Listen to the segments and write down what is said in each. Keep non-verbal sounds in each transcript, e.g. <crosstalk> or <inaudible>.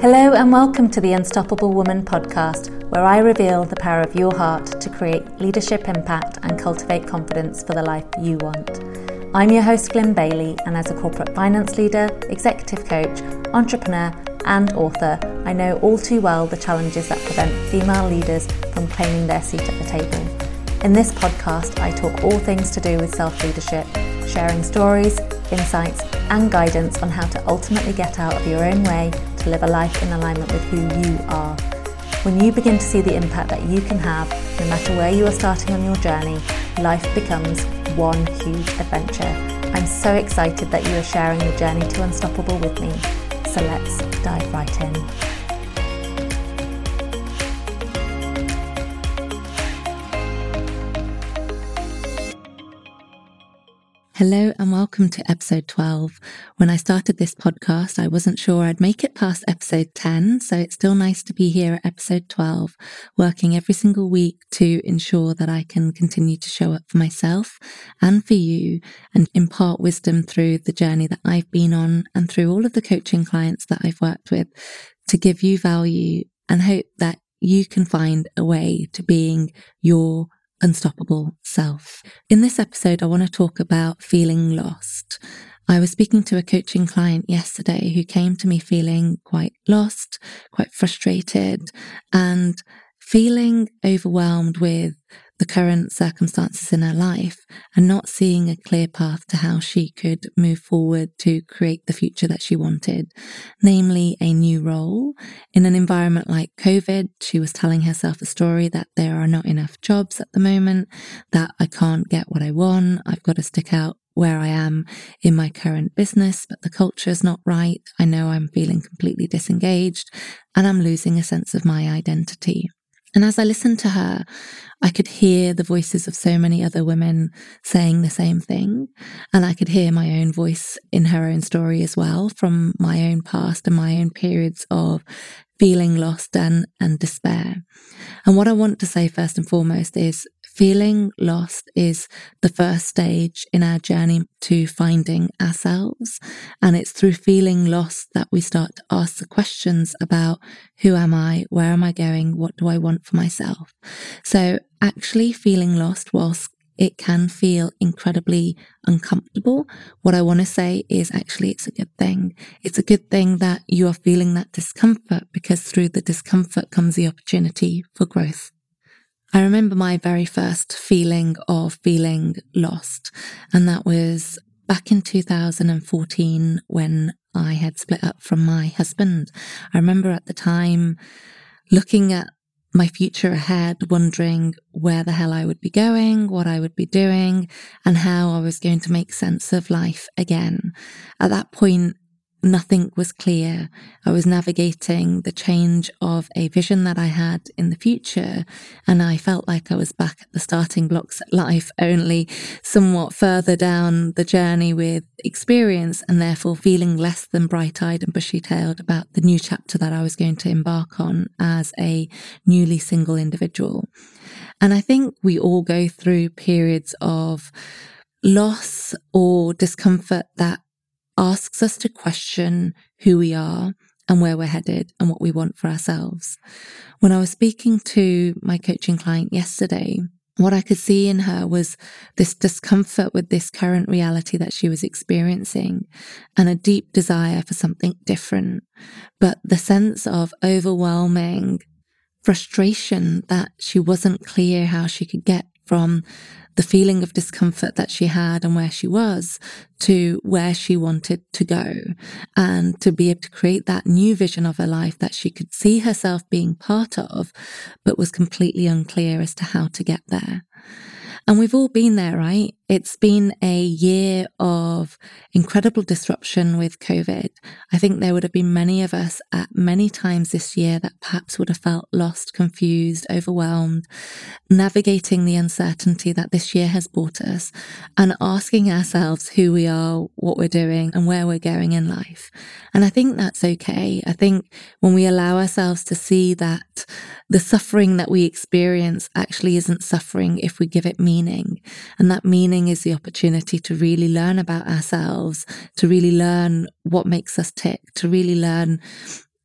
Hello, and welcome to the Unstoppable Woman podcast, where I reveal the power of your heart to create leadership impact and cultivate confidence for the life you want. I'm your host, Glyn Bailey, and as a corporate finance leader, executive coach, entrepreneur, and author, I know all too well the challenges that prevent female leaders from claiming their seat at the table. In this podcast, I talk all things to do with self leadership, sharing stories, insights, and guidance on how to ultimately get out of your own way to live a life in alignment with who you are. When you begin to see the impact that you can have, no matter where you are starting on your journey, life becomes one huge adventure. I'm so excited that you are sharing your journey to Unstoppable with me. So let's dive right in. Hello and welcome to episode 12. When I started this podcast, I wasn't sure I'd make it past episode 10, so it's still nice to be here at episode 12, working every single week to ensure that I can continue to show up for myself and for you and impart wisdom through the journey that I've been on and through all of the coaching clients that I've worked with to give you value and hope that you can find a way to being your unstoppable self. In this episode, I want to talk about feeling lost. I was speaking to a coaching client yesterday who came to me feeling quite lost, quite frustrated, and feeling overwhelmed with the current circumstances in her life and not seeing a clear path to how she could move forward to create the future that she wanted, namely a new role. In an environment like COVID, she was telling herself a story that there are not enough jobs at the moment, that I can't get what I want, I've got to stick out where I am in my current business, but the culture is not right. I know I'm feeling completely disengaged and I'm losing a sense of my identity. And as I listened to her, I could hear the voices of so many other women saying the same thing. And I could hear my own voice in her own story as well from my own past and my own periods of feeling lost and, and despair. And what I want to say first and foremost is feeling lost is the first stage in our journey to finding ourselves. And it's through feeling lost that we start to ask the questions about who am I? Where am I going? What do I want for myself? So actually feeling lost whilst it can feel incredibly uncomfortable. What I want to say is actually it's a good thing. It's a good thing that you are feeling that discomfort because through the discomfort comes the opportunity for growth. I remember my very first feeling of feeling lost, and that was back in 2014 when I had split up from my husband. I remember at the time looking at my future ahead, wondering where the hell I would be going, what I would be doing, and how I was going to make sense of life again. At that point, nothing was clear. I was navigating the change of a vision that I had in the future. And I felt like I was back at the starting blocks at life, <laughs> only somewhat further down the journey with experience and therefore feeling less than bright eyed and bushy tailed about the new chapter that I was going to embark on as a newly single individual. And I think we all go through periods of loss or discomfort that asks us to question who we are and where we're headed and what we want for ourselves. When I was speaking to my coaching client yesterday, what I could see in her was this discomfort with this current reality that she was experiencing and a deep desire for something different. But the sense of overwhelming frustration that she wasn't clear how she could get from the feeling of discomfort that she had and where she was to where she wanted to go and to be able to create that new vision of her life that she could see herself being part of, but was completely unclear as to how to get there. And we've all been there, right? It's been a year of incredible disruption with COVID. I think there would have been many of us at many times this year that perhaps would have felt lost, confused, overwhelmed, navigating the uncertainty that this year has brought us and asking ourselves who we are, what we're doing and where we're going in life. And I think that's okay. I think when we allow ourselves to see that the suffering that we experience actually isn't suffering if we give it meaning. And that meaning is the opportunity to really learn about ourselves, to really learn what makes us tick, to really learn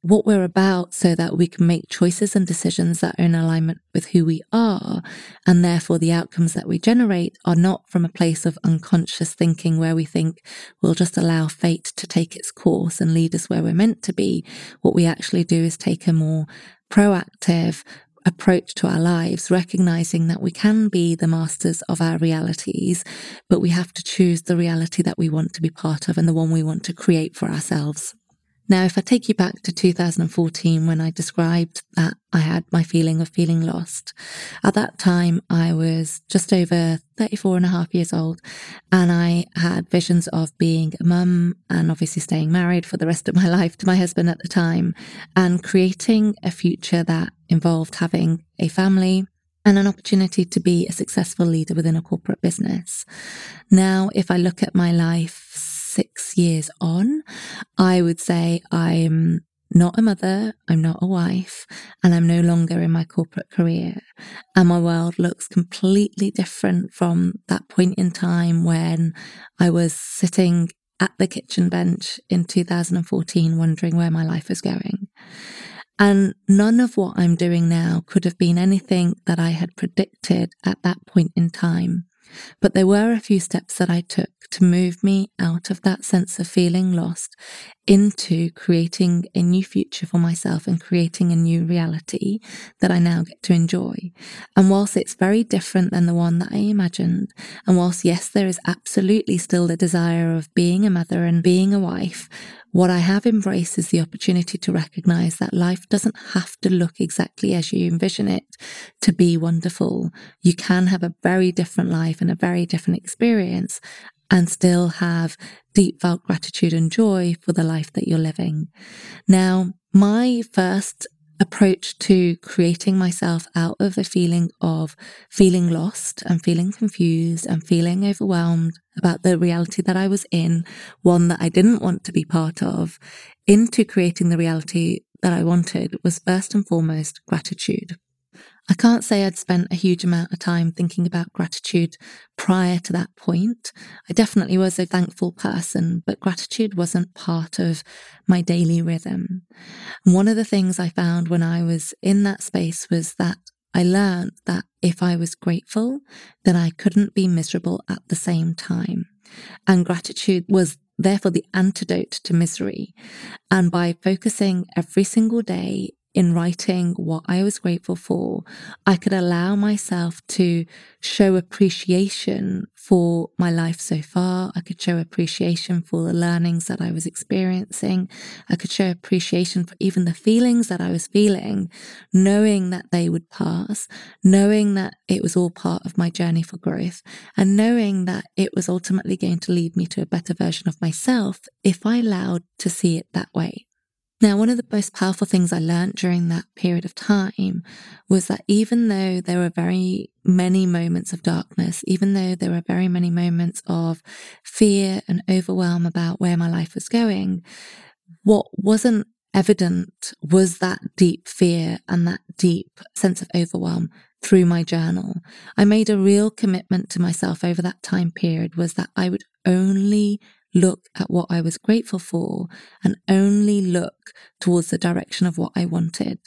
what we're about so that we can make choices and decisions that are in alignment with who we are. And therefore, the outcomes that we generate are not from a place of unconscious thinking where we think we'll just allow fate to take its course and lead us where we're meant to be. What we actually do is take a more proactive, approach to our lives, recognizing that we can be the masters of our realities, but we have to choose the reality that we want to be part of and the one we want to create for ourselves. Now, if I take you back to 2014 when I described that I had my feeling of feeling lost, at that time I was just over 34 and a half years old and I had visions of being a mum and obviously staying married for the rest of my <laughs> life to my husband at the time and creating a future that involved having a family, and an opportunity to be a successful leader within a corporate business. Now, if I look at my life six years on, I would say I'm not a mother, I'm not a wife, and I'm no longer in my corporate career. And my world looks completely different from that point in time when I was sitting at the kitchen bench in 2014, wondering where my life was going. And none of what I'm doing now could have been anything that I had predicted at that point in time. But there were a few steps that I took to move me out of that sense of feeling lost into creating a new future for myself and creating a new reality that I now get to enjoy. And whilst it's very different than the one that I imagined, and whilst yes, there is absolutely still the desire of being a mother and being a wife, what I have embraced is the opportunity to recognize that life doesn't have to look exactly as you envision it to be wonderful. You can have a very different life and a very different experience and still have deep felt gratitude and joy for the life that you're living. Now, my first approach to creating myself out of a feeling of feeling lost and feeling confused and feeling overwhelmed about the reality that I was in, one that I didn't want to be part of, into creating the reality that I wanted was first and foremost gratitude. I can't say I'd spent a huge amount of time thinking about gratitude prior to that point. I definitely was a thankful person, but gratitude wasn't part of my daily rhythm. And one of the things I found when I was in that space was that I learned that if I was grateful, then I couldn't be miserable at the same time. And gratitude was therefore the antidote to misery. And by focusing every single day in writing what I was grateful for, I could allow myself to show appreciation for my life so far. I could show appreciation for the learnings that I was experiencing. I could show appreciation for even the feelings that I was feeling, knowing that they would pass, knowing that it was all part of my journey for growth, and knowing that it was ultimately going to lead me to a better version of myself if I allowed to see it that way. Now, one of the most powerful things I learned during that period of time was that even though there were very many moments of darkness, even though there were very many moments of fear and overwhelm about where my life was going, what wasn't evident was that deep fear and that deep sense of overwhelm through my journal. I made a real commitment to myself over that time period was that I would only look at what I was grateful for and only look towards the direction of what I wanted.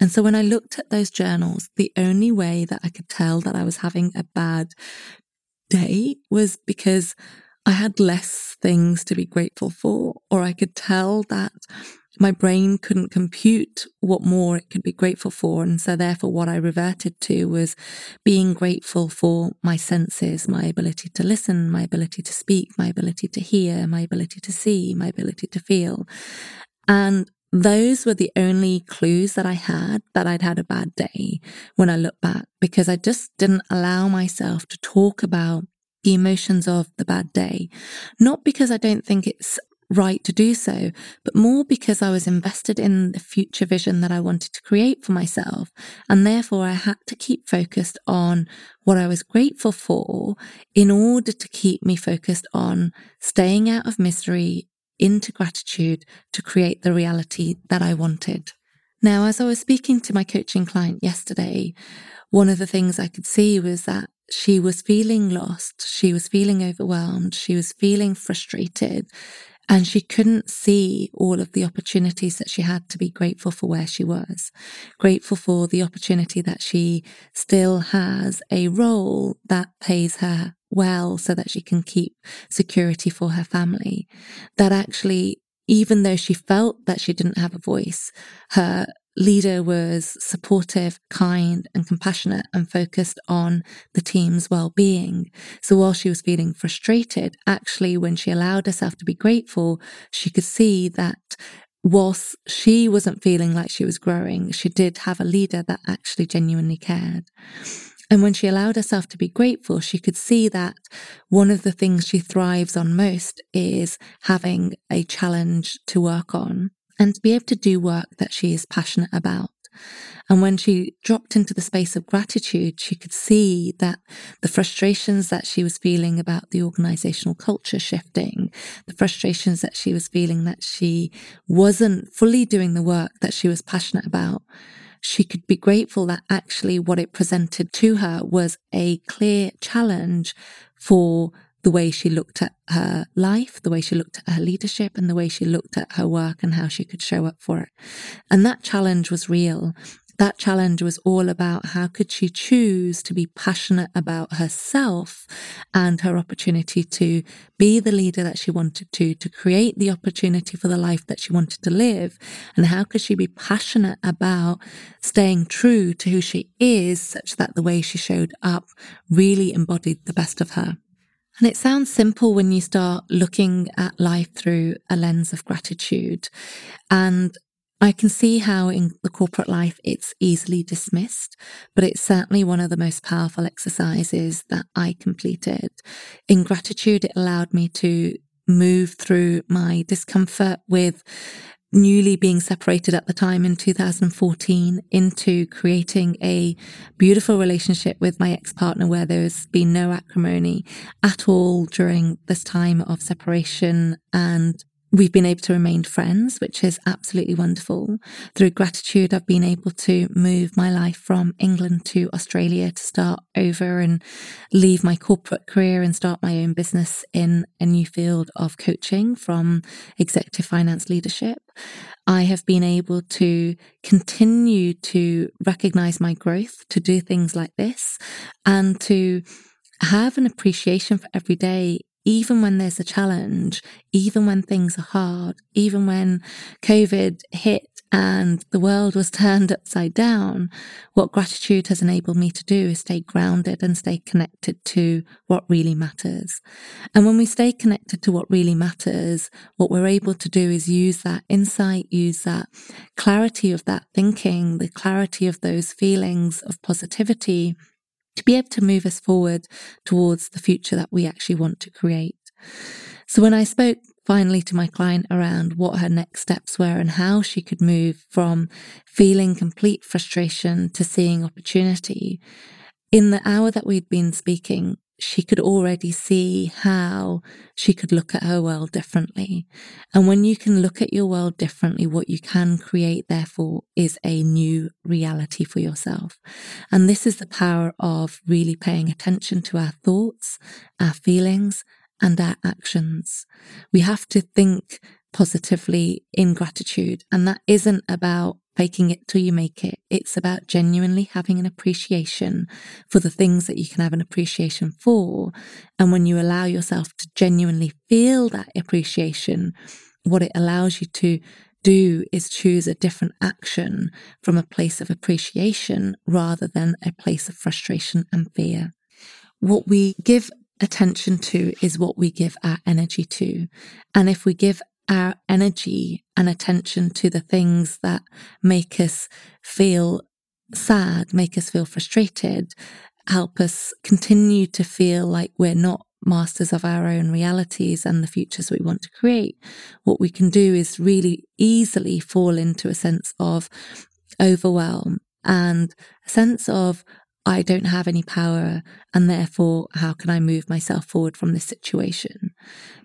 And so when I looked at those journals, the only way that I could tell that I was having a bad day was because I had less things to be grateful for, or I could tell that my brain couldn't compute what more it could be grateful for. And so therefore what I reverted to was being grateful for my senses, my ability to listen, my ability to speak, my ability to hear, my ability to see, my ability to feel. And those were the only clues that I had that I'd had a bad day when I look back because I just didn't allow myself to talk about the emotions of the bad day. Not because I don't think it's right to do so, but more because I was invested in the future vision that I wanted to create for myself. And therefore I had to keep focused on what I was grateful for in order to keep me focused on staying out of misery into gratitude to create the reality that I wanted. Now, as I was speaking to my coaching client yesterday, one of the things I could see was that she was feeling lost. She was feeling overwhelmed. She was feeling frustrated And she couldn't see all of the opportunities that she had to be grateful for where she was, grateful for the opportunity that she still has a role that pays her well so that she can keep security for her family. That actually, even though she felt that she didn't have a voice, her leader was supportive, kind, and compassionate and focused on the team's well being. So while she was feeling frustrated, actually, when she allowed herself to be grateful, she could see that whilst she wasn't feeling like she was growing, she did have a leader that actually genuinely cared. And when she allowed herself to be grateful, she could see that one of the things she thrives on most is having a challenge to work on and to be able to do work that she is passionate about. And when she dropped into the space of gratitude, she could see that the frustrations that she was feeling about the organizational culture shifting, the frustrations that she was feeling that she wasn't fully doing the work that she was passionate about, she could be grateful that actually what it presented to her was a clear challenge for the way she looked at her life, the way she looked at her leadership, and the way she looked at her work and how she could show up for it. And that challenge was real. That challenge was all about how could she choose to be passionate about herself and her opportunity to be the leader that she wanted to, to create the opportunity for the life that she wanted to live. And how could she be passionate about staying true to who she is such that the way she showed up really embodied the best of her. And it sounds simple when you start looking at life through a lens of gratitude. And I can see how in the corporate life it's easily dismissed, but it's certainly one of the most powerful exercises that I completed. In gratitude, it allowed me to move through my discomfort with newly being separated at the time in 2014 into creating a beautiful relationship with my ex-partner where there's been no acrimony at all during this time of separation and We've been able to remain friends, which is absolutely wonderful. Through gratitude, I've been able to move my life from England to Australia to start over and leave my corporate career and start my own business in a new field of coaching from executive finance leadership. I have been able to continue to recognize my growth, to do things like this and to have an appreciation for every day even when there's a challenge, even when things are hard, even when COVID hit and the world was <laughs> turned upside down, what gratitude has enabled me to do is stay grounded and stay connected to what really matters. And when we stay connected to what really matters, what we're able to do is use that insight, use that clarity of that thinking, the clarity of those feelings of positivity to be able to move us forward towards the future that we actually want to create. So when I spoke finally to my client around what her next steps were and how she could move from feeling complete frustration to seeing opportunity, in the hour that we'd been speaking, she could already see how she could look at her world differently. And when you can look at your world differently, what you can create, therefore, is a new reality for yourself. And this is the power of really paying attention to our thoughts, our feelings, and our actions. We have to think positively in gratitude. And that isn't about faking it till you make it. It's about genuinely having an appreciation for the things that you can have an appreciation for. And when you allow yourself to genuinely feel that appreciation, what it allows you to do is choose a different action from a place of appreciation rather than a place of frustration and fear. What we give attention to is what we give our energy to. And if we give our energy and attention to the things that make us feel sad, make us feel frustrated, help us continue to feel like we're not masters of our own realities and the futures we want to create. What we can do is really easily fall into a sense of overwhelm and a sense of I don't have any power, and therefore, how can I move myself forward from this situation?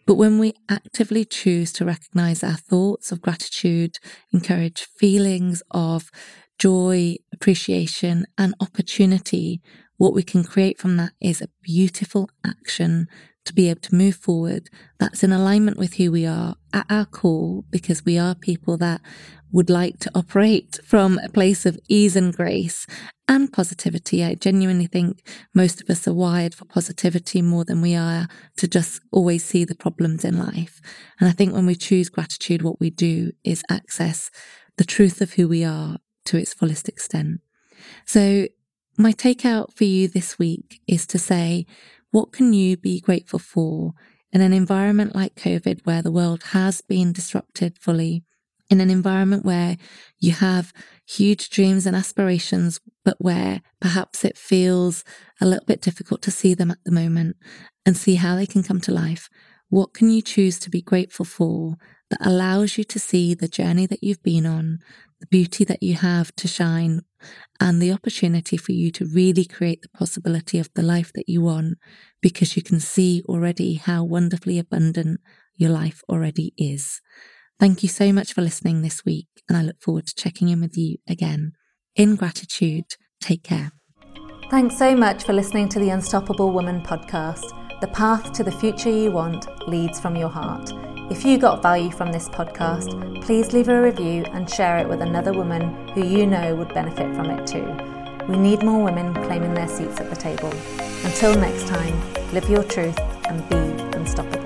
But when we actively choose to recognize our thoughts of gratitude, encourage feelings of joy, appreciation, and opportunity, what we can create from that is a beautiful action to be able to move forward that's in alignment with who we are at our core, because we are people that would like to operate from a place of ease and grace and positivity. I genuinely think most of us are wired for positivity more than we are to just always see the problems in life. And I think when we choose gratitude, what we do is access the truth of who we are to its fullest extent. So my takeout for you this week is to say, what can you be grateful for in an environment like COVID where the world has been disrupted fully? In an environment where you have huge dreams and aspirations, but where perhaps it feels a little bit difficult to see them at the moment and see how they can come to life. What can you choose to be grateful for that allows you to see the journey that you've been on, the beauty that you have to shine, and the opportunity for you to really create the possibility of the life that you want because you can see already how wonderfully abundant your life already is. Thank you so much for listening this week, and I look forward to checking in with you again. In gratitude, take care. Thanks so much for listening to the Unstoppable Woman podcast. The path to the future you want leads from your heart. If you got value from this podcast, please leave a review and share it with another woman who you know would benefit from it too. We need more women claiming their seats at the table. Until next time, live your truth and be unstoppable.